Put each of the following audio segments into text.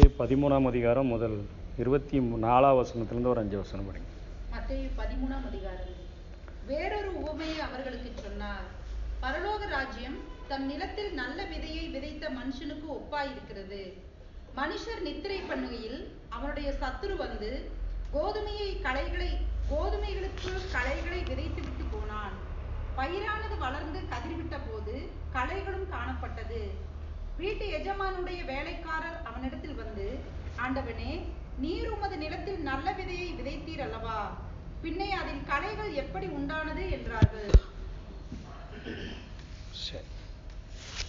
பதிமூணாம் அதிகாரம் முதல் இருபத்தி நாலாம் வசனத்திலிருந்து ஒரு அஞ்சு வசனம் படிங்க. மத்தேயு பதிமூணாம் அதிகாரம். வேறொரு உவமையை அவர்களுக்கு சொன்னார். பரலோக ராஜ்யம் தன் நிலத்தில் நல்ல விதையை விதைத்த மனுஷனுக்கு ஒப்பாயிருக்கிறது. மனுஷர் நித்திரை பண்ணுகையில் அவனுடைய சத்துரு வந்து கோதுமையை களைகளை கோதுமைகளுக்கு களைகளை விதைத்து விட்டு போனான். பயிரானது வளர்ந்து கதிர்விட்ட போது களைகளும் காணப்பட்டது. வீட்டு எஜமானுடைய வேலைக்காரர் அவனிடத்தில் வந்து ஆண்டவனே நீர் உமது நிலத்தில் நல்ல விதையை விதைத்தீர் அல்லவா? பின்னே அதில் களைகள் எப்படி உண்டானது? என்றார்கள். சரி.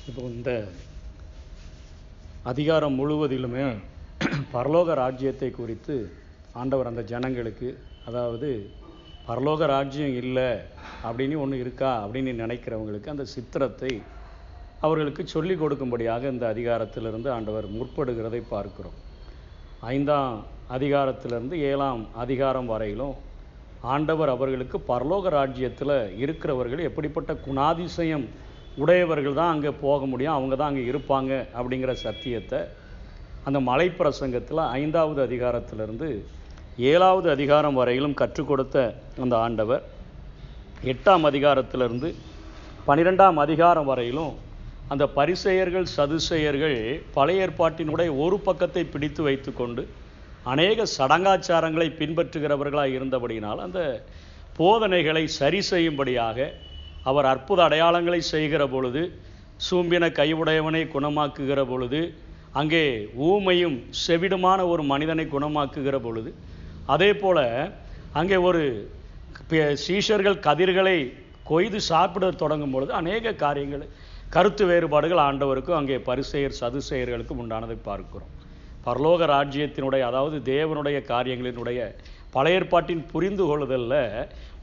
இப்போ இந்த அதிகாரம் முழுவதிலுமே பரலோக ராஜ்யத்தை குறித்து ஆண்டவர் அந்த ஜனங்களுக்கு அதாவது பரலோக ராஜ்யம் இல்லை அப்படின்னு ஒன்று இருக்கா அப்படின்னு நினைக்கிறவங்களுக்கு அந்த சித்திரத்தை அவர்களுக்கு சொல்லிக் கொடுக்கும்படியாக இந்த அதிகாரத்திலிருந்து ஆண்டவர் முற்படுகிறதை பார்க்கிறோம். ஐந்தாம் அதிகாரத்திலிருந்து ஏழாம் அதிகாரம் வரையிலும் ஆண்டவர் அவர்களுக்கு பரலோக ராஜ்யத்தில் இருக்கிறவர்கள் எப்படிப்பட்ட குணாதிசயம் உடையவர்கள் தான் அங்கே போக முடியும் அவங்க தான் அங்கே இருப்பாங்க அப்படிங்கிற சத்தியத்தை அந்த மலை பிரசங்கத்தில் ஐந்தாவது அதிகாரத்திலிருந்து ஏழாவது அதிகாரம் வரையிலும் கற்றுக் கொடுத்த அந்த ஆண்டவர். எட்டாம் அதிகாரத்திலிருந்து பன்னிரெண்டாம் அதிகாரம் வரையிலும் அந்த பரிசெயர்கள் சதுசெயர்கள் பழைய ஏற்பாட்டினுடைய ஒரு பக்கத்தை பிடித்து வைத்துக்கொண்டு அநேக சடங்காச்சாரங்களை பின்பற்றுகிறவர்களாக இருந்தபடியினால் அந்த போதனைகளை சரி செய்யும்படியாக அவர் அற்புத அடையாளங்களை செய்கிற பொழுது சூம்பின கைவுடையவனை குணமாக்குகிற பொழுது அங்கே ஊமையும் செவிடுமான ஒரு மனிதனை குணமாக்குகிற பொழுது அதே போல அங்கே ஒரு பே- சீஷர்கள் கதிர்களை கொய்து சாப்பிட தொடங்கும் பொழுது அநேக காரியங்கள் கருத்து வேறுபாடுகள் ஆண்டவருக்கும் அங்கே பரிசெயர் சதுசெயர்களுக்கும் உண்டானதை பார்க்கிறோம். பரலோக ராஜ்யத்தினுடைய அதாவது தேவனுடைய காரியங்களினுடைய பழைய ஏற்பாட்டின் புரிந்து கொள்ளுதலில்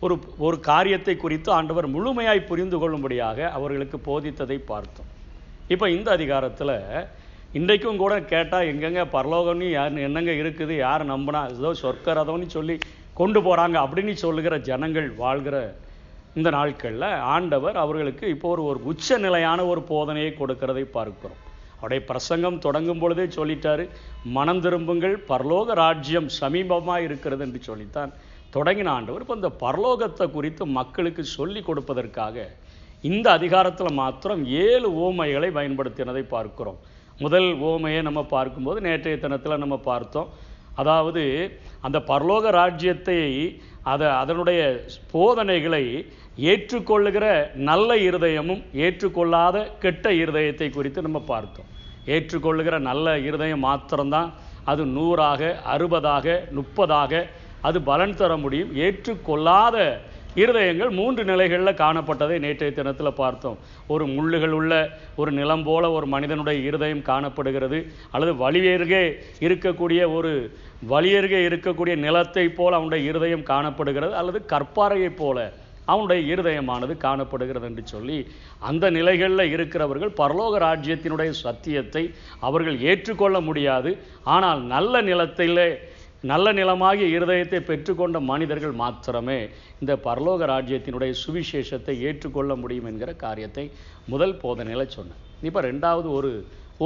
ஒரு ஒரு காரியத்தை குறித்து ஆண்டவர் முழுமையாய் புரிந்து கொள்ளும்படியாக அவர்களுக்கு போதித்ததை பார்த்தோம். இப்போ இந்த அதிகாரத்தில் இன்றைக்கும் கூட கேட்டால் எங்கெங்க பரலோகம்னு யார் என்னங்க இருக்குது யார் நம்பினா ஏதோ சொர்க்கரதம்னு சொல்லி கொண்டு போகிறாங்க அப்படின்னு சொல்லுகிற ஜனங்கள் வாழ்கிற இந்த நாட்களில் ஆண்டவர் அவர்களுக்கு இப்போ ஒரு ஒரு உச்ச நிலையான ஒரு போதனையை கொடுக்கிறதை பார்க்கிறோம். அவருடைய பிரசங்கம் தொடங்கும் பொழுதே சொல்லிட்டாரு மனம் திரும்புங்கள் பரலோக ராஜ்யம் சமீபமாக இருக்கிறது என்று சொல்லித்தான் தொடங்கின ஆண்டவர். இப்போ இந்த பரலோகத்தை குறித்து மக்களுக்கு சொல்லி கொடுப்பதற்காக இந்த அதிகாரத்தில் மாத்திரம் ஏழு ஓமைகளை பயன்படுத்தினதை பார்க்கிறோம். முதல் ஓமையை நம்ம பார்க்கும்போது நேற்றைய தினத்தில் நம்ம பார்த்தோம். அதாவது அந்த பரலோக ராஜ்யத்தை அதை அதனுடைய போதனைகளை ஏற்றுக்கொள்ளுகிற நல்ல இருதயமும் ஏற்றுக்கொள்ளாத கெட்ட இருதயத்தை குறித்து நம்ம பார்த்தோம். ஏற்றுக்கொள்ளுகிற நல்ல இருதயம் மாத்திரம்தான் அது நூறாக அறுபதாக முப்பதாக அது பலன் தர முடியும். ஏற்றுக்கொள்ளாத இருதயங்கள் மூன்று நிலைகளில் காணப்பட்டதை நேற்றைய தினத்தில் பார்த்தோம். ஒரு முள்ளுகள் உள்ள ஒரு நிலம் போல ஒரு மனிதனுடைய இருதயம் காணப்படுகிறது. அல்லது வழியருகே இருக்கக்கூடிய ஒரு வலியருகே இருக்கக்கூடிய நிலத்தை போல் அவனுடைய இருதயம் காணப்படுகிறது. அல்லது கற்பாறையைப் போல அவனுடைய இருதயமானது காணப்படுகிறது என்று சொல்லி அந்த நிலைகளில் இருக்கிறவர்கள் பரலோக ராஜ்யத்தினுடைய சத்தியத்தை அவர்கள் ஏற்றுக்கொள்ள முடியாது. ஆனால் நல்ல நிலத்திலே நல்ல நிலமாகிய இருதயத்தை பெற்றுக்கொண்ட மனிதர்கள் மாத்திரமே இந்த பரலோக ராஜ்யத்தினுடைய சுவிசேஷத்தை ஏற்றுக்கொள்ள முடியும் என்கிற காரியத்தை முதல் போதனையில் சொன்னேன் இப்போ ரெண்டாவது ஒரு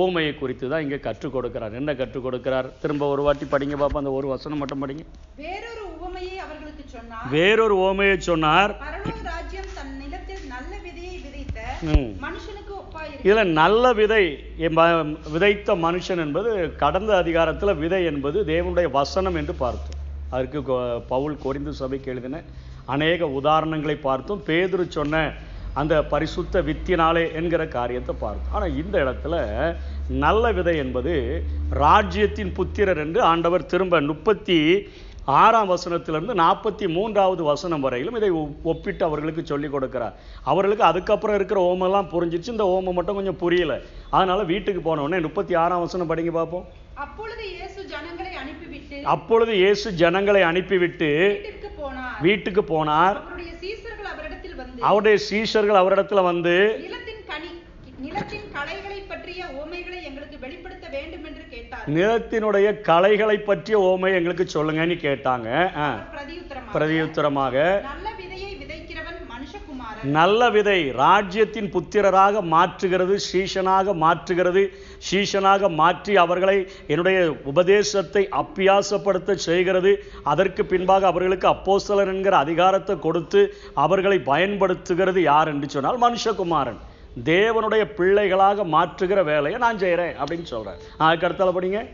ஓமையை குறித்து தான் இங்கே கற்றுக் கொடுக்கிறார். என்ன கற்றுக் கொடுக்கிறார்? திரும்ப ஒரு வாட்டி படிங்க பாப்பா அந்த ஒரு வசனம் மட்டும் படிங்க. வேறொரு ஓமையை சொன்னார். பரலோக இதில் நல்ல விதை விதைத்த மனுஷன் என்பது கடந்த அதிகாரத்தில் விதை என்பது தேவனுடைய வசனம் என்று பார்த்தோம். அதற்கு கொ- பவுல் கொரிந்து சபைக்கு எழுதின அநேக உதாரணங்களை பார்த்தோம். பேதுரு சொன்ன அந்த பரிசுத்த வித்தினாலே என்கிற காரியத்தை பார்த்தோம். ஆனால் இந்த இடத்துல நல்ல விதை என்பது ராஜ்யத்தின் புத்திரர் என்று ஆண்டவர் திரும்ப முப்பத்தி ஆறாம் வசனத்திலிருந்து நாற்பத்தி மூன்றாவது வசனம் வரையிலும் இதை ஒப்பிட்டு அவர்களுக்கு சொல்லிக் கொடுக்கிறார். அவர்களுக்கு அதுக்கப்புறம் இருக்கிற ஓமெல்லாம் புரிஞ்சிச்சு இந்த ஓமம் மட்டும் கொஞ்சம் புரியல. அதனால வீட்டுக்கு போன உடனே முப்பத்தி ஆறாம் வசனம் படிங்க பார்ப்போம் அப்பொழுது இயேசு ஜனங்களை அனுப்பிவிட்டு வீட்டுக்கு போனார். அவருடைய சீஷர்கள் அவரிடத்துல வந்து நிலத்தின் களைகளை பற்றிய ஓமைகளை எங்களுக்கு வெளிப்படுத்த வேண்டும் நிலத்தினுடைய கலைகளை பற்றிய ஓமை எங்களுக்கு சொல்லுங்கன்னு கேட்டாங்க. பிரதியுத்தரமாக. நல்ல விதை ராஜ்யத்தின் புத்திரராக மாற்றுகிறது சீஷனாக மாற்றுகிறது சீஷனாக மாற்றி அவர்களை என்னுடைய உபதேசத்தை அப்பியாசப்படுத்த செய்கிறது. அதற்கு பின்பாக அவர்களுக்கு அப்போஸ்தலர் என்கிற அதிகாரத்தை கொடுத்து அவர்களை பயன்படுத்துகிறது யார் என்று சொன்னால் மனுஷகுமாரன். தேவனுடைய பிள்ளைகளாக மாற்றுகிற வேலையை நான் செய்கிறேன் அப்படின்னு சொல்கிறேன் அதுக்கு அடுத்தால படிங்க.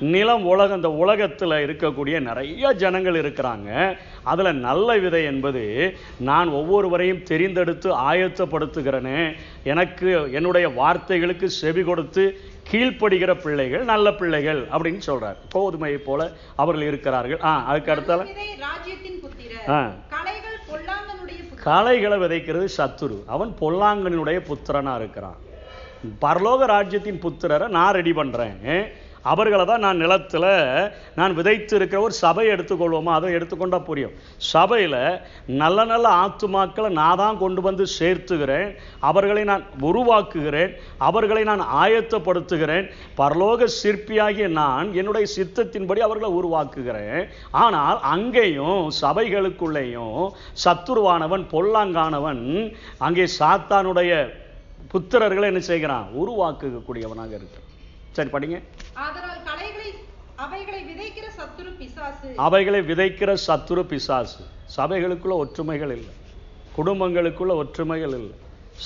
நிலம் உலகம். இந்த உலகத்தில் இருக்கக்கூடிய நிறைய ஜனங்கள் இருக்கிறாங்க. அதில் நல்ல விதை என்பது நான் ஒவ்வொருவரையும் தெரிந்தெடுத்து ஆயத்தப்படுத்துகிறேனே. எனக்கு என்னுடைய வார்த்தைகளுக்கு செவி கொடுத்து கீழ்ப்படுகிற பிள்ளைகள் நல்ல பிள்ளைகள் அப்படின்னு சொல்றார். கோதுமையை போல அவர்கள் இருக்கிறார்கள். ஆ அதுக்கு அடுத்தால நல்ல விதை ராஜ்யத்தின் புத்திரர் ஆ களைகளை விதைக்கிறது சத்துரு. அவன் பொல்லாங்கனுடைய புத்திரனாக இருக்கிறான். பரலோக ராஜ்யத்தின் புத்திரரை நான் ரெடி பண்ணுறேன் அவர்களை தான் நான் நிலத்தில் நான் விதைத்து இருக்கிற ஒரு சபை எடுத்துக்கொள்வோமா அதை எடுத்துக்கொண்டால் புரியும். சபையில் நல்ல நல்ல ஆத்துமாக்களை நான் தான் கொண்டு வந்து சேர்த்துகிறேன். அவர்களை நான் உருவாக்குகிறேன். அவர்களை நான் ஆயத்தப்படுத்துகிறேன். பரலோக சிற்பியாகிய நான் என்னுடைய சித்தத்தின்படி அவர்களை உருவாக்குகிறேன். ஆனால் அங்கேயும் சபைகளுக்குள்ளேயும் சத்துருவானவன் பொல்லாங்கானவன் அங்கே சாத்தானுடைய புத்திரர்களை என்ன செய்கிறான்? உருவாக்கக்கூடியவனாக இருக்கிறான். சரி படிங்க. அவைகளை விதைக்கிற சத்துரு பிசாசு. சபைகளுக்குள்ள ஒற்றுமைகள் இல்லை. குடும்பங்களுக்குள்ள ஒற்றுமைகள் இல்லை.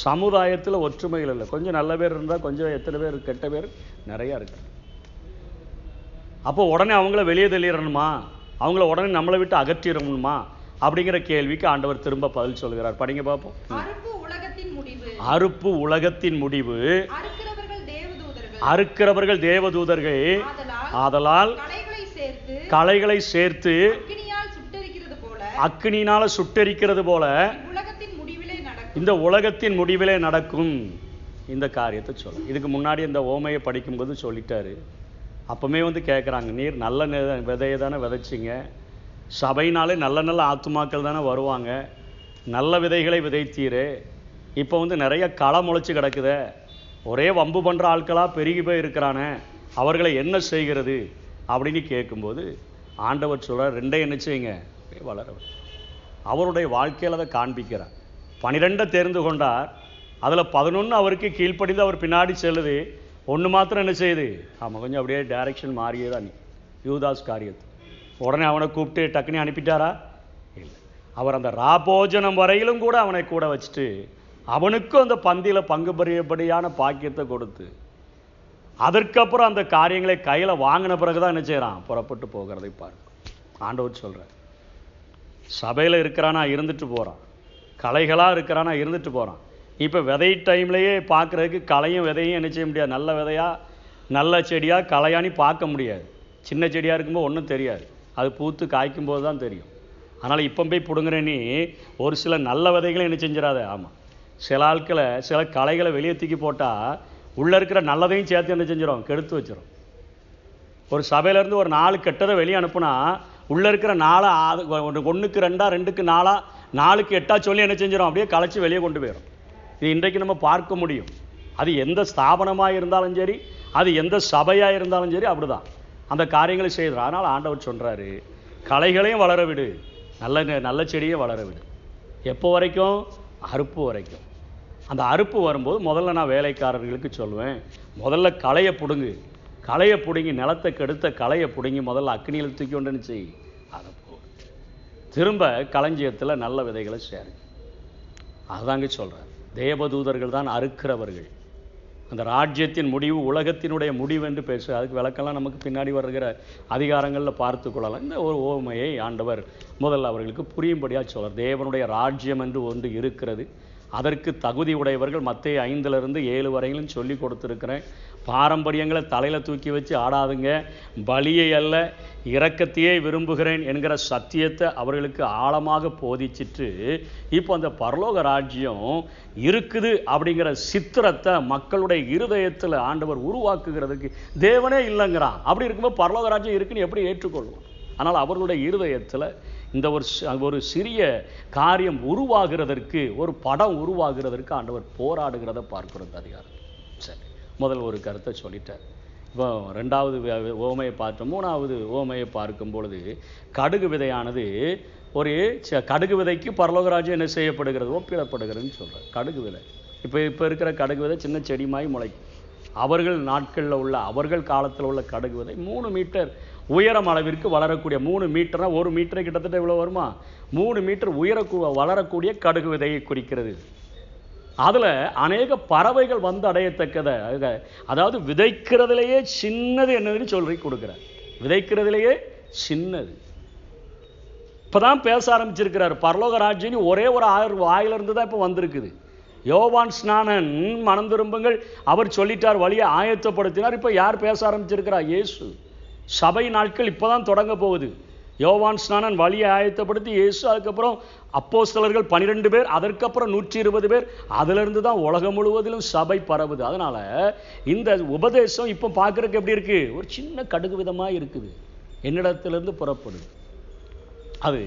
சமுதாயத்துல ஒற்றுமைகள் இல்லை. கொஞ்சம் நல்ல பேர் இருந்தா கொஞ்சம் எத்தனை பேர் கெட்ட பேர் நிறைய இருக்கு. அப்போ உடனே அவங்கள வெளியே தள்ளிடணுமா? அவங்கள உடனே நம்மளை விட்டு அகற்றிடணுமா? அப்படிங்கிற கேள்விக்கு ஆண்டவர் திரும்ப பதில் சொல்கிறார். படிங்க பார்ப்போம் அறுப்பு உலகத்தின் முடிவு. அறுக்கிறவர்கள் தேவதூதர்கள். ஆதலால் களைகளை சேர்த்து அக்கினியால் சுட்டெரிக்கிறது போல இந்த உலகத்தின் முடிவிலே நடக்கும். இந்த காரியத்தை சொல்ல. இதுக்கு முன்னாடி இந்த ஓமையை படிக்கும்போது சொல்லிட்டாரு. அப்பவுமே வந்து கேட்குறாங்க நீர் நல்ல விதையை தானே விதைச்சிங்க. சபைனாலே நல்ல நல்ல ஆத்துமாக்கள் தானே வருவாங்க. நல்ல விதைகளை விதைத்தீரே. இப்போ வந்து நிறைய களை முளைச்சு கிடக்குதே. ஒரே வம்பு பண்ணுற ஆட்களாக பெருகி போய் இருக்கிறானே அவர்களை என்ன செய்கிறது அப்படின்னு கேட்கும்போது ஆண்டவர் சொல்கிறார் ரெண்டையும் என்ன செய்யுங்க? வளரவர். வளர அவருடைய வாழ்க்கையில் அதை காண்பிக்கிறார். பனிரெண்டை தெரிந்து கொண்டார். அதில் பதினொன்று அவருக்கு கீழ்ப்படிந்து அவர் பின்னாடி செல்லுது. ஒன்று மாத்திரம் என்ன செய்யுது? ஆமாம் கொஞ்சம் அப்படியே டைரக்ஷன் மாறியே தான் யூதாஸ் காரியத்தை. உடனே அவனை கூப்பிட்டு டக்குனி அனுப்பிட்டாரா? இல்லை. அவர் அந்த ராபோஜனம் வரையிலும் கூட அவனை கூட வச்சுட்டு அவனுக்கும் அந்த பந்தியில் பங்கு பெறியபடியான பாக்கியத்தை கொடுத்து அதற்கப்புறம் அந்த காரியங்களை கையில் வாங்கின பிறகு தான் என்ன செய்கிறான் புறப்பட்டு போகிறதை பார்க்கும். ஆண்டவர் சொல்கிறார் சபையில் இருக்கிறானா இருந்துட்டு போகிறான் கலைகளாக இருக்கிறானா இருந்துட்டு போகிறான் இப்போ விதை டைம்லேயே பார்க்குறதுக்கு களையும் விதையும் என்ன செய்ய முடியாது? நல்ல விதையாக நல்ல செடியாக களையானி பார்க்க முடியாது. சின்ன செடியாக இருக்கும்போது ஒன்றும் தெரியாது. அது பூத்து காய்க்கும் போது தான் தெரியும். அதனால் இப்போ போய் பிடுங்குறேன்னு ஒரு சில நல்ல விதைகளை என்ன செஞ்சிடாத? ஆமாம் சில ஆட்களை சில களைகளை வெளியே தூக்கி போட்டால் உள்ளே இருக்கிற நல்லதையும் சேர்த்து என்ன செஞ்சிடும் கெடுத்து வச்சிடும் ஒரு சபையிலேருந்து ஒரு நாலு கெட்டதை வெளியே அனுப்புனா உள்ளே இருக்கிற நாளை ஒன்றுக்கு ரெண்டா ரெண்டுக்கு நாலாக நாலுக்கு எட்டா சொல்லி என்ன செஞ்சிடும் அப்படியே கலைச்சி வெளியே கொண்டு போயிடும் இது இன்றைக்கு நம்ம பார்க்க முடியும். அது எந்த ஸ்தாபனமாக இருந்தாலும் சரி அது எந்த சபையாக இருந்தாலும் சரி அப்படிதான். அந்த காரியங்களை செய்கிறார் அதனால் ஆண்டவர் சொல்றாரு களைகளையும் வளர விடு நல்ல நல்ல செடியை வளர விடு எப்போ வரைக்கும்? அறுப்பு வரைக்கும். அந்த அறுப்பு வரும்போது முதல்ல நான் வேலைக்காரர்களுக்கு சொல்லுவேன் முதல்ல களையை பிடுங்கு. களையை பிடுங்கி நிலத்தை கெடுத்த களையை பிடுங்கி முதல்ல அக்னியில் தூக்கி கொண்டுச்சு செய். அதை போ திரும்ப களஞ்சியத்தில் நல்ல விதைகளை சேருங்க அதுதாங்க சொல்கிறேன் தேவதூதர்கள் தான் அறுக்கிறவர்கள். அந்த ராஜ்யத்தின் முடிவு உலகத்தினுடைய முடிவு என்று பேசு அதுக்கு விளக்கெல்லாம் நமக்கு பின்னாடி வருகிற அதிகாரங்களில் பார்த்து கொள்ளலாம். இந்த ஒரு ஓமையை ஆண்டவர் முதல்ல அவர்களுக்கு புரியும்படியாக சொல்கிறார் தேவனுடைய ராஜ்யம் என்று ஒன்று இருக்கிறது. அதற்கு தகுதி உடையவர்கள் மற்ற ஐந்துலேருந்து ஏழு வரையிலும் சொல்லி கொடுத்துருக்கிறேன். பாரம்பரியங்களை தலையில் தூக்கி வச்சு ஆடாதுங்க. பலியை அல்ல இரக்கத்தையே விரும்புகிறேன் என்கிற சத்தியத்தை அவர்களுக்கு ஆழமாக போதிச்சிட்டு இப்போ அந்த பரலோக ராஜ்யம் இருக்குது அப்படிங்கிற சித்திரத்தை மக்களுடைய இருதயத்தில் ஆண்டவர் உருவாக்குகிறதுக்கு தேவனே இல்லைங்கிறான். அப்படி இருக்கும்போது பரலோக ராஜ்யம் இருக்குன்னு எப்படி ஏற்றுக்கொள்வோம்? ஆனால் அவர்களுடைய இருதயத்தில் இந்த ஒரு ஒரு சிறிய காரியம் உருவாகிறதற்கு ஒரு படம் உருவாகிறதற்கு ஆண்டவர் போராடுகிறத பார்க்கிறது அதிகாரம். சரி. முதல் ஒரு கருத்தை சொல்லிட்டார். இப்போ ரெண்டாவது ஓமையை பார்த்தோம். மூணாவது ஓமையை பார்க்கும் பொழுது கடுகு விதையானது ஒரு ச- கடுகு விதைக்கு பரலோகராஜ்யம் என்ன செய்யப்படுகிறது? ஒப்பிடப்படுகிறதுன்னு சொல்கிறார் கடுகு விதை. இப்போ இப்போ இருக்கிற கடுகு விதை சின்ன செடிமாய் முளைக்கும். அவர்கள் நாட்களில் உள்ள அவர்கள் காலத்தில் உள்ள கடுகு விதை மூணு மீட்டர் உயரம் அளவிற்கு வளரக்கூடிய மூணு மீட்டர்னா ஒரு மீட்டரை கிட்டத்தட்ட இவ்வளோ வருமா? மூணு மீட்டர் உயரக்கூ வளரக்கூடிய கடுகு விதையை குறிக்கிறது. அதுல அநேக பறவைகள் வந்து அடையத்தக்கதை. அதாவது விதைக்கிறதுலேயே சின்னது என்னதுன்னு சொல்லி கொடுக்குறார். விதைக்கிறதுலேயே சின்னது. இப்பதான் பேச ஆரம்பிச்சிருக்கிறார். பரலோக ராஜ்யம் ஒரே ஒரு ஆயிரம் வாயிலிருந்து தான் இப்போ வந்திருக்குது. யோவான் ஸ்நானன் மனம் திரும்புங்கள். அவர் சொல்லிட்டார் வழியை ஆயத்தப்படுத்தினார். இப்போ யார் பேச ஆரம்பிச்சிருக்கிறார் இயேசு. சபை நாட்கள் இப்பதான் தொடங்க போகுது. யோவான் ஸ்நானன் வழியை ஆயத்தப்படுத்தி இயேசு அதுக்கப்புறம் அப்போஸ்தலர்கள் பன்னிரெண்டு பேர் அதற்கப்புறம் நூற்றி இருபது பேர். அதிலிருந்து தான் உலகம் முழுவதிலும் சபை பரவுது. அதனால இந்த உபதேசம் இப்போ பார்க்கறதுக்கு எப்படி இருக்கு? ஒரு சின்ன கடுகு விதமா இருக்குது. என்னிடத்திலிருந்து புறப்படுது. அது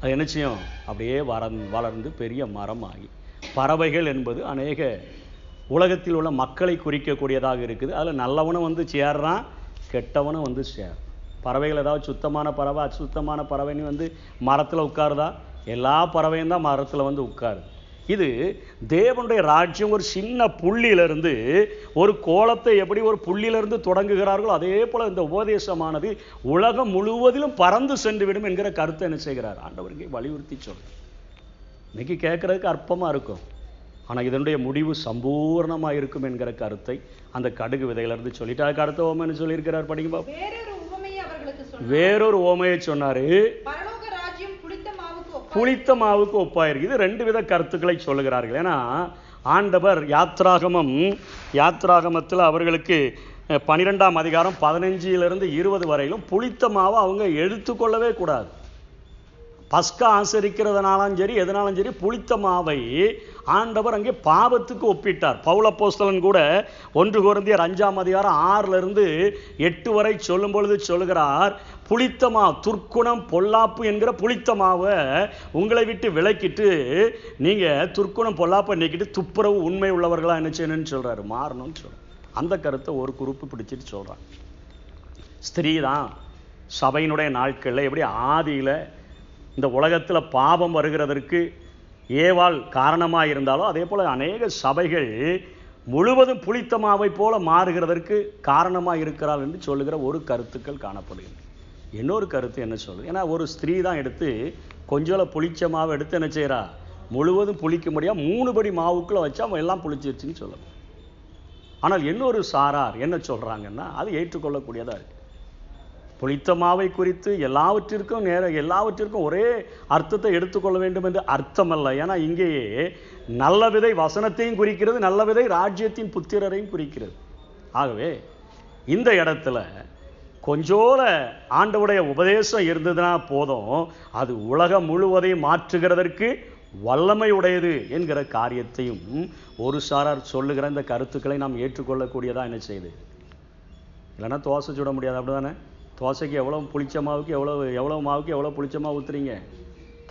அது என்ன செய்யும்? அப்படியே வர வளர்ந்து பெரிய மரமாகி. பறவைகள் என்பது அநேக உலகத்தில் உள்ள மக்களை குறிக்கக்கூடியதாக இருக்குது. அதில் நல்லவனும் வந்து சேர்றான் கெட்டவனும் வந்து சேர் பறவைகள் ஏதாவது சுத்தமான பறவை அசுத்தமான பறவைன்னு வந்து மரத்தில் உட்காருதா? எல்லா பறவையும் தான் மரத்தில் வந்து உட்காருது இது தேவனுடைய ராஜ்யம் ஒரு சின்ன புள்ளியிலிருந்து ஒரு கோலத்தை எப்படி ஒரு புள்ளியிலிருந்து தொடங்குகிறார்களோ அதே போல இந்த உபதேசமானது உலகம் முழுவதிலும் பறந்து சென்று விடும் என்கிற கருத்தை என்ன செய்கிறார்? ஆண்டவருக்கு வலியுறுத்தி சொல்றார். இன்னைக்கு கேட்கறதுக்கு அற்பமா இருக்கும். ஆனா இதனுடைய முடிவு சம்பூர்ணமாக இருக்கும் என்கிற கருத்தை அந்த கடுகு விதையிலிருந்து சொல்லிட்டு அதுக்கு அடுத்த ஓமன்னு சொல்லியிருக்கிறார்? படிங்க வேறொரு ஓமையை சொன்னாரு. புளித்த மாவுக்கு ஒப்பாயிருக்கு. இது ரெண்டு வித கருத்துக்களை சொல்லுகிறார்கள். ஏன்னா ஆண்டவர் யாத்ராகமம் யாத்ராகமத்தில் அவர்களுக்கு அஹ், பன்னிரெண்டாம் அதிகாரம் பதினஞ்சிலிருந்து இருபது வரையிலும் புளித்த மாவை அவங்க எடுத்துக்கொள்ளவே கூடாது. பஸ்கா ஆசரிக்கிறதுனாலும் சரி எதனாலும் சரி புளித்த மாவை ஆண்டவர் அங்கே பாவத்துக்கு ஒப்பிட்டார். பவுலப்போஸ்தலன் கூட ஒன்று குருந்தியர் அஞ்சாம் அதிகாரம் ஆறுல இருந்து எட்டு வரை சொல்லும் பொழுது சொல்லுகிறார் புளித்த மாவு துர்க்குணம் பொல்லாப்பு என்கிற புளித்த மாவை உங்களை விட்டு விலக்கிட்டு நீங்க துர்க்குணம் பொல்லாப்பை நீக்கிட்டு துப்புரவு உண்மை உள்ளவர்களா என்ன செய்யணும்னு சொல்றாரு. மாறணும்னு சொல்றாரு. அந்த கருத்தை ஒரு குறிப்பு பிடிச்சிட்டு சொல்கிறான் ஸ்திரீ தான் சபையினுடைய நாட்களில் எப்படி ஆதியில இந்த உலகத்தில் பாவம் வருகிறதற்கு ஏவாள் காரணமாக இருந்தாலோ அதே போல் அநேக சபைகள் முழுவதும் புளித்தமாவை போல மாறுகிறதற்கு காரணமாக இருக்கிறாள் என்று சொல்லுகிற ஒரு கருத்துக்கள் காணப்படுகிறது. இன்னொரு கருத்து என்ன சொல்லுது? ஏன்னா ஒரு ஸ்திரீ தான் எடுத்து கொஞ்சம் புளிச்ச மாவை எடுத்து என்ன செய்கிறா முழுவதும் புளிக்க முடியாது மூணு படி மாவுக்குள்ளே வச்சா அவன் எல்லாம் புளிச்சிருச்சுன்னு சொல்லணும் ஆனால் இன்னொரு சாரார் என்ன சொல்கிறாங்கன்னா அது ஏற்றுக்கொள்ளக்கூடியதாக இருக்குது புளித்த மாவை குறித்து எல்லாவற்றிற்கும் நேர எல்லாவற்றிற்கும் ஒரே அர்த்தத்தை எடுத்துக்கொள்ள வேண்டும் என்று அர்த்தமல்ல. ஏன்னா இங்கேயே நல்ல விதை வசனத்தையும் குறிக்கிறது நல்ல விதை ராஜ்யத்தின் புத்திரரையும் குறிக்கிறது. ஆகவே இந்த இடத்துல கொஞ்சோல ஆண்டவுடைய உபதேசம் இருந்ததுன்னா போதும். அது உலகம் முழுவதையும் மாற்றுகிறதற்கு வல்லமை உடையது என்கிற காரியத்தையும் ஒரு சாரார் சொல்லுகிற இந்த கருத்துக்களை நாம் ஏற்றுக்கொள்ளக்கூடியதா என்ன செய்யுது இல்லைன்னா தோசை சுட முடியாது. அப்படிதானே? தோசைக்கு எவ்வளோ புளிச்ச மாவுக்கு எவ்வளோ எவ்வளோ மாவுக்கு எவ்வளோ புளிச்ச மாவு ஊற்றுறீங்க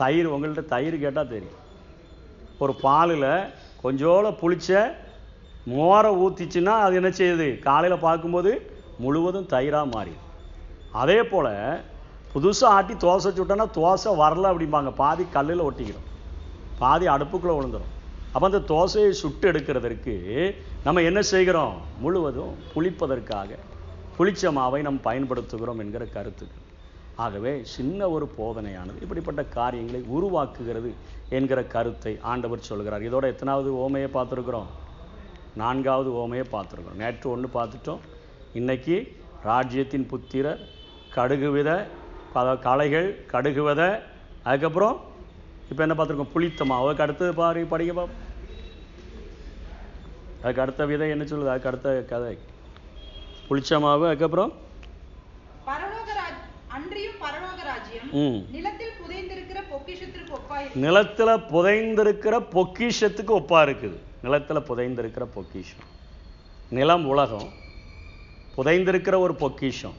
தயிர் உங்கள்கிட்ட தயிர் கேட்டால் தெரியும். ஒரு பாலில் கொஞ்சோல புளிச்ச மோரை ஊற்றிச்சுன்னா அது என்ன செய்யுது? காலையில் பார்க்கும்போது முழுவதும் தயிராக மாறிடும். அதே போல் புதுசாக ஆட்டி தோசை சுட்டோன்னா தோசை வரல அப்படிம்பாங்க. பாதி கல்லில் ஒட்டிக்கிறோம் பாதி அடுப்புக்குள்ளே விழுந்துடும் அப்போ அந்த தோசையை சுட்டு எடுக்கிறதற்கு நம்ம என்ன செய்கிறோம்? முழுவதும் புளிப்பதற்காக புளிச்ச மாவை நாம் பயன்படுத்துகிறோம் என்கிற கருத்துக்கள் ஆகவே சின்ன ஒரு போதனையானது இப்படிப்பட்ட காரியங்களை உருவாக்குகிறது என்கிற கருத்தை ஆண்டவர் சொல்கிறார். இதோட எத்தனாவது ஓமையை பார்த்துருக்குறோம்? நான்காவது ஓமையை பார்த்துருக்குறோம். நேற்று ஒன்று பார்த்துட்டோம். இன்னைக்கு ராஜ்யத்தின் புத்திரர் கடுகுவித பல களைகள் கடுகுவத அதுக்கப்புறம் இப்போ என்ன பார்த்துருக்கோம்? புளித்த மாவு. அதுக்கு அடுத்தது பாரு படிக்க பாப்போம். அதுக்கு அடுத்த விதை என்ன சொல்லுது? அதுக்கு அடுத்த கதை. புளிச்ச மாவு அதுக்கப்புறம்? நிலத்தில் புதைந்திருக்கிற பொக்கிஷத்துக்கு ஒப்பா இருக்குது. நிலத்துல புதைந்திருக்கிற பொக்கிஷம். நிலம் உலகம். புதைந்திருக்கிற ஒரு பொக்கிஷம்.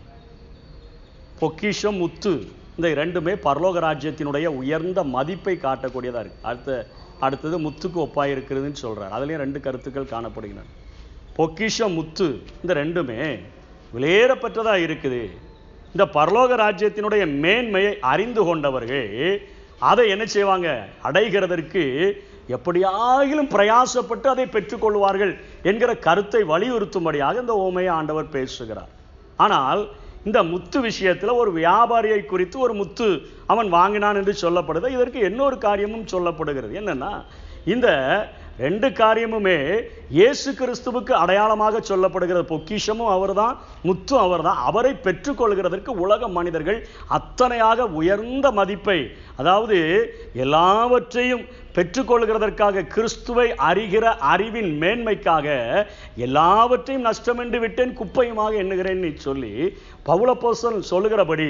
பொக்கிஷம் முத்து. இந்த இரண்டுமே பரலோக ராஜ்யத்தினுடைய உயர்ந்த மதிப்பை காட்டக்கூடியதா இருக்கு. அடுத்த அடுத்தது முத்துக்கு ஒப்பாய் இருக்கிறதுன்னு சொல்றார். அதுலயும் ரெண்டு கருத்துக்கள் காணப்படுகின்றன. பொக்கிஷம் முத்து இந்த ரெண்டுமே விலையேறப்பட்டதா இருக்குது. இந்த பரலோக ராஜ்யத்தினுடைய மேன்மையை அறிந்து கொண்டவர்கள் அதை என்ன செய்வாங்க? அடைகிறதற்கு எப்படியாகிலும் பிரயாசப்பட்டு அதை பெற்றுக்கொள்வார்கள் என்கிற கருத்தை வலியுறுத்தும்படியாக இந்த ஓமையை ஆண்டவர் பேசுகிறார். ஆனால் இந்த முத்து விஷயத்தில் ஒரு வியாபாரியை குறித்து ஒரு முத்து அவன் வாங்கினான் என்று சொல்லப்படுது? இதற்கு இன்னொரு காரியமும் சொல்லப்படுகிறது. என்னன்னா இந்த ரெண்டு காரியமுமே இயேசு கிறிஸ்துவுக்கு அடையாளமாக சொல்லப்படுகிற பொக்கிஷமும் அவர்தான் முத்தும் அவர்தான். அவரை பெற்றுக்கொள்கிறதற்கு உலக மனிதர்கள் அத்தனையாக உயர்ந்த மதிப்பை அதாவது எல்லாவற்றையும் பெற்றுக்கொள்கிறதற்காக கிறிஸ்துவை அறிகிற அறிவின் மேன்மைக்காக எல்லாவற்றையும் நஷ்டமென்று விட்டேன் குப்பையுமாக எண்ணுகிறேன் நீ சொல்லி பவுலப்போசன் சொல்லுகிறபடி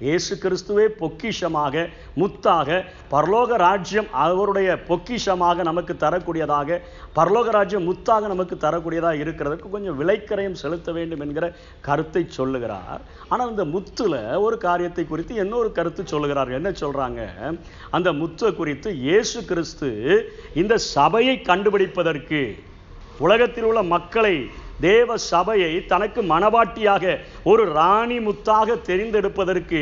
இயேசு கிறிஸ்துவே பொக்கிஷமாக முத்தாக பரலோக ராஜ்யம் அவருடைய பொக்கிஷமாக நமக்கு தரக்கூடியதாக பரலோக ராஜ்யம் சொத்தாக நமக்கு தரக்கூடியதாக இருக்கிறதுக்கு கொஞ்சம் விலைக்கரையும் செலுத்த வேண்டும் என்கிற கருத்தை சொல்லுகிறார். ஆனால் அந்த முத்தில் ஒரு காரியத்தை குறித்து இன்னொரு கருத்து சொல்லுகிறார் என்ன சொல்கிறாங்க அந்த முத்தை குறித்து இயேசு கிறிஸ்து இந்த சபையை கண்டுபிடிப்பதற்கு உலகத்தில் உள்ள மக்களை தேவ சபையை தனக்கு மனவாட்டியாக ஒரு ராணி முத்தாக தெரிந்தெடுப்பதற்கு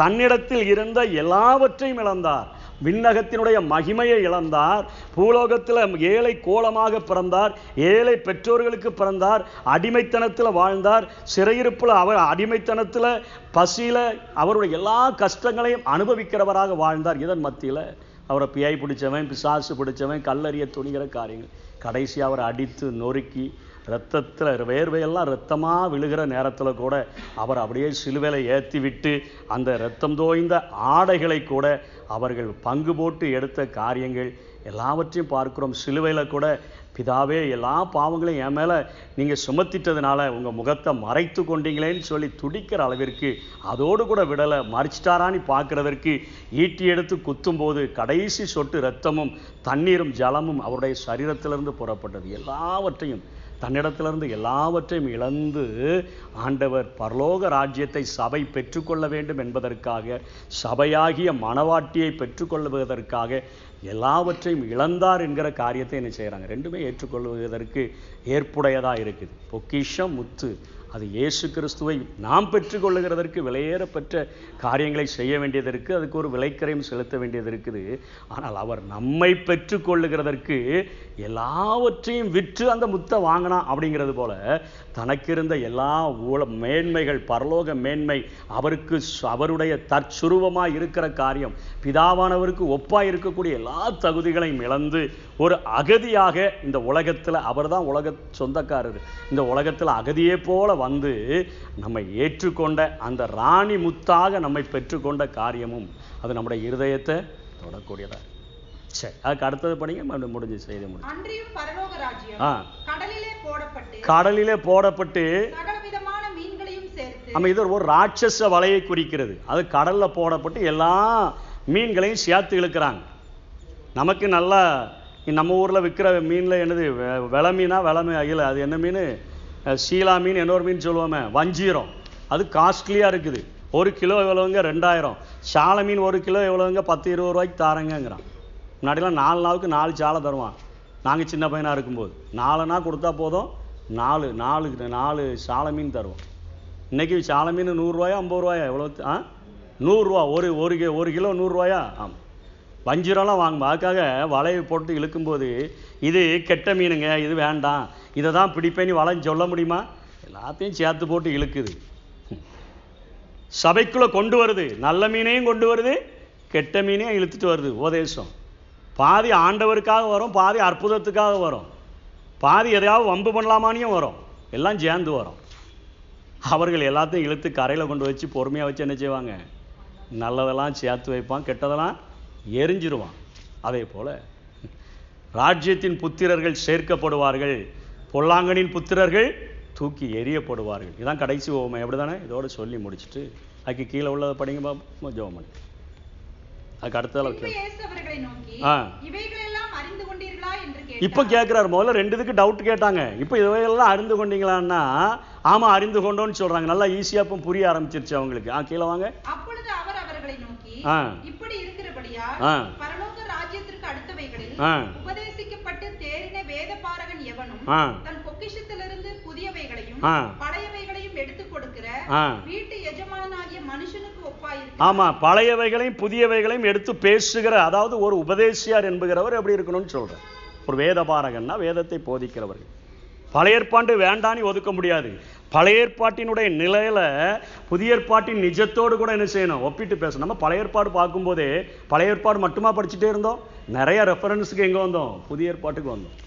தன்னிடத்தில் இருந்த எல்லாவற்றையும் இழந்தார். விண்ணகத்தினுடைய மகிமையை இழந்தார். பூலோகத்தில் ஏழை கோலமாக பிறந்தார். ஏழை பெற்றோர்களுக்கு பிறந்தார். அடிமைத்தனத்தில் வாழ்ந்தார். சிறையிருப்பில் அவர் அடிமைத்தனத்தில் பசியில் அவருடைய எல்லா கஷ்டங்களையும் அனுபவிக்கிறவராக வாழ்ந்தார். இதன் மத்தியில் அவரை பியாய் பிடிச்சவன் பிசாசு பிடிச்சவன் கல்லறிய துணிகிற காரியங்கள். கடைசி அவரை அடித்து நொறுக்கி ரத்தத்தில் வேர்வையெல்லாம் ரத்தமாக விழுகிற நேரத்தில் கூட அவர் அப்படியே சிலுவையில் ஏற்றி விட்டு அந்த ரத்தம் தோய்ந்த ஆடைகளை கூட அவர்கள் பங்கு போட்டு எடுத்த காரியங்கள் எல்லாவற்றையும் பார்க்கிறோம். சிலுவையில் கூட பிதாவே எல்லா பாவங்களையும் என் மேலே நீங்கள் சுமத்திட்டதுனால உங்கள் முகத்தை மறைத்து கொண்டீங்களேன்னு சொல்லி துடிக்கிற அளவிற்கு அதோடு கூட விடலை. மறிச்சிட்டாரான்னு பார்க்குறதற்கு ஈட்டி எடுத்து குத்தும்போது கடைசி சொட்டு ரத்தமும் தண்ணீரும் ஜலமும் அவருடைய சரீரத்திலிருந்து புறப்பட்டது. எல்லாவற்றையும் தன்னிடத்திலிருந்து எல்லாவற்றையும் இழந்து ஆண்டவர் பரலோக ராஜ்யத்தை சபை பெற்றுக்கொள்ள வேண்டும் என்பதற்காக சபையாகிய மனவாட்டியை பெற்றுக்கொள்வதற்காக எல்லாவற்றையும் இழந்தார் என்கிற காரியத்தை என்ன செய்கிறாங்க ரெண்டுமே ஏற்றுக்கொள்வதற்கு ஏற்புடையதாக இருக்குது. பொக்கிஷம் முத்து. அது இயேசு கிறிஸ்துவை நாம் பெற்றுக்கொள்ளுகிறதற்கு விலையேறப்பெற்ற காரியங்களை செய்ய வேண்டியது இருக்குது. அதுக்கு ஒரு விலைக்கரையும் செலுத்த வேண்டியது இருக்குது. ஆனால் அவர் நம்மை பெற்றுக்கொள்ளுகிறதற்கு எல்லாவற்றையும் விற்று அந்த முத்தை வாங்கினா அப்படிங்கிறது போல தனக்கிருந்த எல்லா ஊழ மேன்மைகள் பரலோக மேன்மை அவருக்கு சு- அவருடைய தற்சுருவமாக இருக்கிற காரியம் பிதாவானவருக்கு ஒப்பாக இருக்கக்கூடிய எல்லா தகுதிகளையும் இழந்து ஒரு அகதியாக இந்த உலகத்தில் அவர்தான் உலக சொந்தக்காரர். இந்த உலகத்தில் அகதியே போல வந்து நம்மை ஏற்றுக்கொண்ட அந்த ராணி முத்தாக நம்மை பெற்றுக்கொண்ட காரியமும் அது நம்முடைய இருதயத்தை தொடக்கூடியதாக சரி அதுக்கு அடுத்தது படிங்க மறுபடியும் முடிஞ்சு செய்தி முடிஞ்சு ஆ. கடலிலே போடப்பட்டு நம்ம இது ஒரு ராட்சச வலையை குறிக்கிறது. அது கடல்ல போடப்பட்டு எல்லா மீன்களையும் சேர்த்து இழுக்கிறாங்க. நமக்கு நல்லா நம்ம ஊர்ல விற்கிற மீன்ல என்னது வெலை மீனா வெலை இல்லை அது என்ன மீன்? சீலா மீன் இன்னொரு மீன் சொல்லுவோமே வஞ்சீரம். அது காஸ்ட்லியா இருக்குது. ஒரு கிலோ எவ்வளவுங்க? ரெண்டாயிரம். சாலை மீன் ஒரு கிலோ எவ்வளவுங்க? பத்து இருபது ரூபாய்க்கு தாரங்கங்கிறான். முன்னாடிலாம் நாலு நாளுக்கு நாலு சாலை தருவான். நாங்கள் சின்ன பையனாக இருக்கும்போது. நாலுனா கொடுத்தா போதும். நாலு நாலு நாலு சாலை மீன் தருவோம். இன்னைக்கு சாலை மீன் நூறுரூவாயா ஐம்பது ரூபாயா? எவ்வளோ ஆ? நூறுரூவா ஒரு ஒரு கி ஒரு கிலோ நூறுரூவாயா ஆமாம் வஞ்சிரம்லாம் வாங்குவோம் அதுக்காக வலையை போட்டு இழுக்கும்போது இது கெட்ட மீனுங்க இது வேண்டாம். இதை தான் பிடிப்பேன்னு வலைன்னு சொல்ல முடியுமா? எல்லாத்தையும் சேர்த்து போட்டு இழுக்குது. சபைக்குள்ளே கொண்டு வருது. நல்ல மீனையும் கொண்டு வருது கெட்ட மீனையும் இழுத்துட்டு வருது. உபதேசம். பாதி ஆண்டவருக்காக வரும் பாதி அற்புதத்துக்காக வரும். பாதி எதையாவது வம்பு பண்ணலாமானியும் வரும். எல்லாம் சேர்ந்து வரும். அவர்கள் எல்லாத்தையும் இழுத்து கரையில் கொண்டு வச்சு பொறுமையாக வச்சு என்ன செய்வாங்க? நல்லதெல்லாம் சேர்த்து வைப்பான் கெட்டதெல்லாம் எரிஞ்சிருவான். அதே போல் ராஜ்யத்தின் புத்திரர்கள் சேர்க்கப்படுவார்கள் பொல்லாங்கனின் புத்திரர்கள் தூக்கி எறியப்படுவார்கள். இதான் கடைசி ஓமை அப்படிதானே இதோட சொல்லி முடிச்சுட்டு அதுக்கு கீழே உள்ளதை படிங்க பாப்போம் ஜோம் பண்ணி அதுக்கு அடுத்த பின்பு இயேசு அவர்களை நோக்கி ஆ. இவைகளெல்லாம் அறிந்து கொண்டீர்களா என்று இப்போ கேட்குறாரு முதல்ல ரெண்டு இதுக்கு டவுட் கேட்டாங்க இப்போ இதையெல்லாம் அறிந்து கொண்டீங்களான்னா ஆமா அறிந்து கொண்டோன்னு சொல்றாங்க நல்லா ஈஸியா இப்போ புரிய ஆரம்பிச்சிருச்சு அவங்களுக்கு ஆ கீழே வாங்க அப்பொழுது அவர் அவர்களை நோக்கி. இப்படி இருக்கிறபடியா. பரலோக ராஜ்யத்திற்கு அடுத்தவைகளில். உபதேசிக்கப்பட்டு தேறின வேத பாரகன் எவனும். தன் பொக்கிஷத்திலிருந்து புதியவைகளையும். பழையவைகளையும் எடுத்து ஆ. வீட்டு ஆமா பழையவைகளையும் புதியவைகளையும் எடுத்து பேசுகிற அதாவது ஒரு உபதேசியார் என்கிறவர் எப்படி இருக்கணும்னு சொல்றேன் ஒரு வேத பாரகன்னா வேதத்தை போதிக்கிறவர்கள். பழைய ஏற்பாண்டு வேண்டான்னு ஒதுக்க முடியாது. பழைய ஏற்பாட்டினுடைய நிலையில புதிய ஏற்பாட்டின் நிஜத்தோடு கூட என்ன செய்யணும்? ஒப்பிட்டு பேசணும். நம்ம பழைய ஏற்பாடு பார்க்கும்போதே பழைய ஏற்பாடு மட்டுமா படிச்சுட்டே இருந்தோம்? நிறைய ரெஃபரன்ஸுக்கு எங்க வந்தோம்? புதிய ஏற்பாட்டுக்கு வந்தோம்.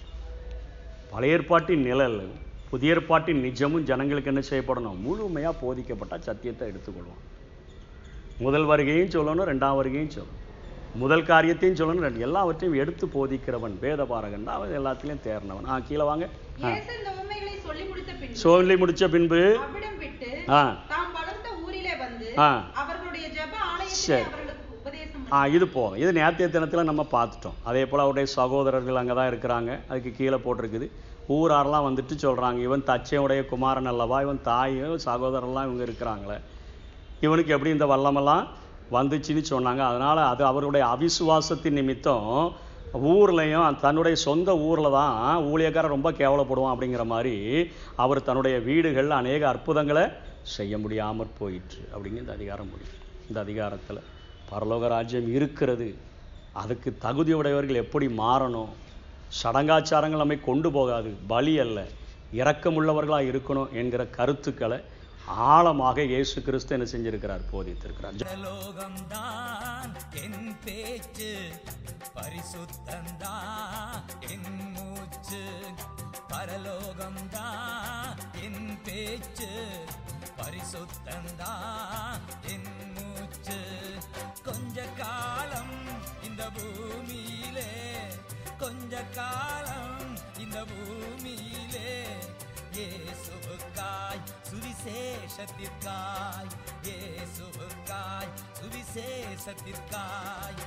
பழைய ஏற்பாட்டின் நிழல் புதிய ஏற்பாட்டின் நிஜமும் ஜனங்களுக்கு என்ன செய்யப்படணும்? முழுமையா போதிக்கப்பட்ட சத்தியத்தை எடுத்துக்கொள்வோம். முதல் வருகையும் சொல்லணும் ரெண்டாம் வருகையும் சொல்லணும். முதல் காரியத்தையும் சொல்லணும் ரெண்டு. எல்லாவற்றையும் எடுத்து போதிக்கிறவன் வேதபாரகன் தான். அவன் எல்லாத்துலேயும் தேர்னவன் ஆ கீழே வாங்க. சொல்லி முடித்த பின்பு சொல்லி முடிச்ச பின்பு ஆ. ஆ. சரி. ஆ இது போகும் இது நேர்த்திய தினத்தில் நம்ம பார்த்துட்டோம். அதே போல் அவருடைய சகோதரர்கள் அங்கே தான் இருக்கிறாங்க. அதுக்கு கீழே போட்டிருக்குது. ஊராரெல்லாம் வந்துட்டு சொல்கிறாங்க இவன் தச்சையுடைய குமாரன் அல்லவா? இவன் தாயும் சகோதரர்லாம் இவங்க இருக்கிறாங்களே? இவனுக்கு எப்படி இந்த வல்லமெல்லாம் வந்துச்சுன்னு சொன்னாங்க. அதனால் அது அவருடைய அவிசுவாசத்தின் நிமித்தம் ஊர்லேயும் தன்னுடைய சொந்த ஊரில் தான் ஊழியக்காரன் ரொம்ப கேவலப்படுவான் அப்படிங்கிற மாதிரி அவர் தன்னுடைய வீடுகளில் அநேக அற்புதங்களை செய்ய முடியாமற் போயிற்று அப்படிங்க இந்த அதிகாரம் முடியும். இந்த அதிகாரத்தில் பரலோக ராஜ்யம் இருக்கிறது. அதுக்கு தகுதி உடையவர்கள் எப்படி மாறணும்? சடங்காச்சாரங்கள் நம்மை கொண்டு போகாது. பலி அல்ல. இரக்கமுள்ளவர்களாக இருக்கணும் என்கிற கருத்துக்களை ஆழமாக இயேசு கிறிஸ்து என்ன செஞ்சிருக்கிறார்? போதித்திருக்கிறார். பரலோகம்தான் என் பேச்சு பரிசுத்தந்தான் என் மூச்சு. பரலோகம்தான் என் பேச்சு பரிசுத்தந்தான் என் மூச்சு. கொஞ்ச காலம் இந்த பூமியிலே கொஞ்ச காலம் இந்த பூமியிலே இயேசுவுக்காய் சுவிசேஷத்திற்காய். இயேசுவுக்காய் சுவிசேஷத்திற்காய்.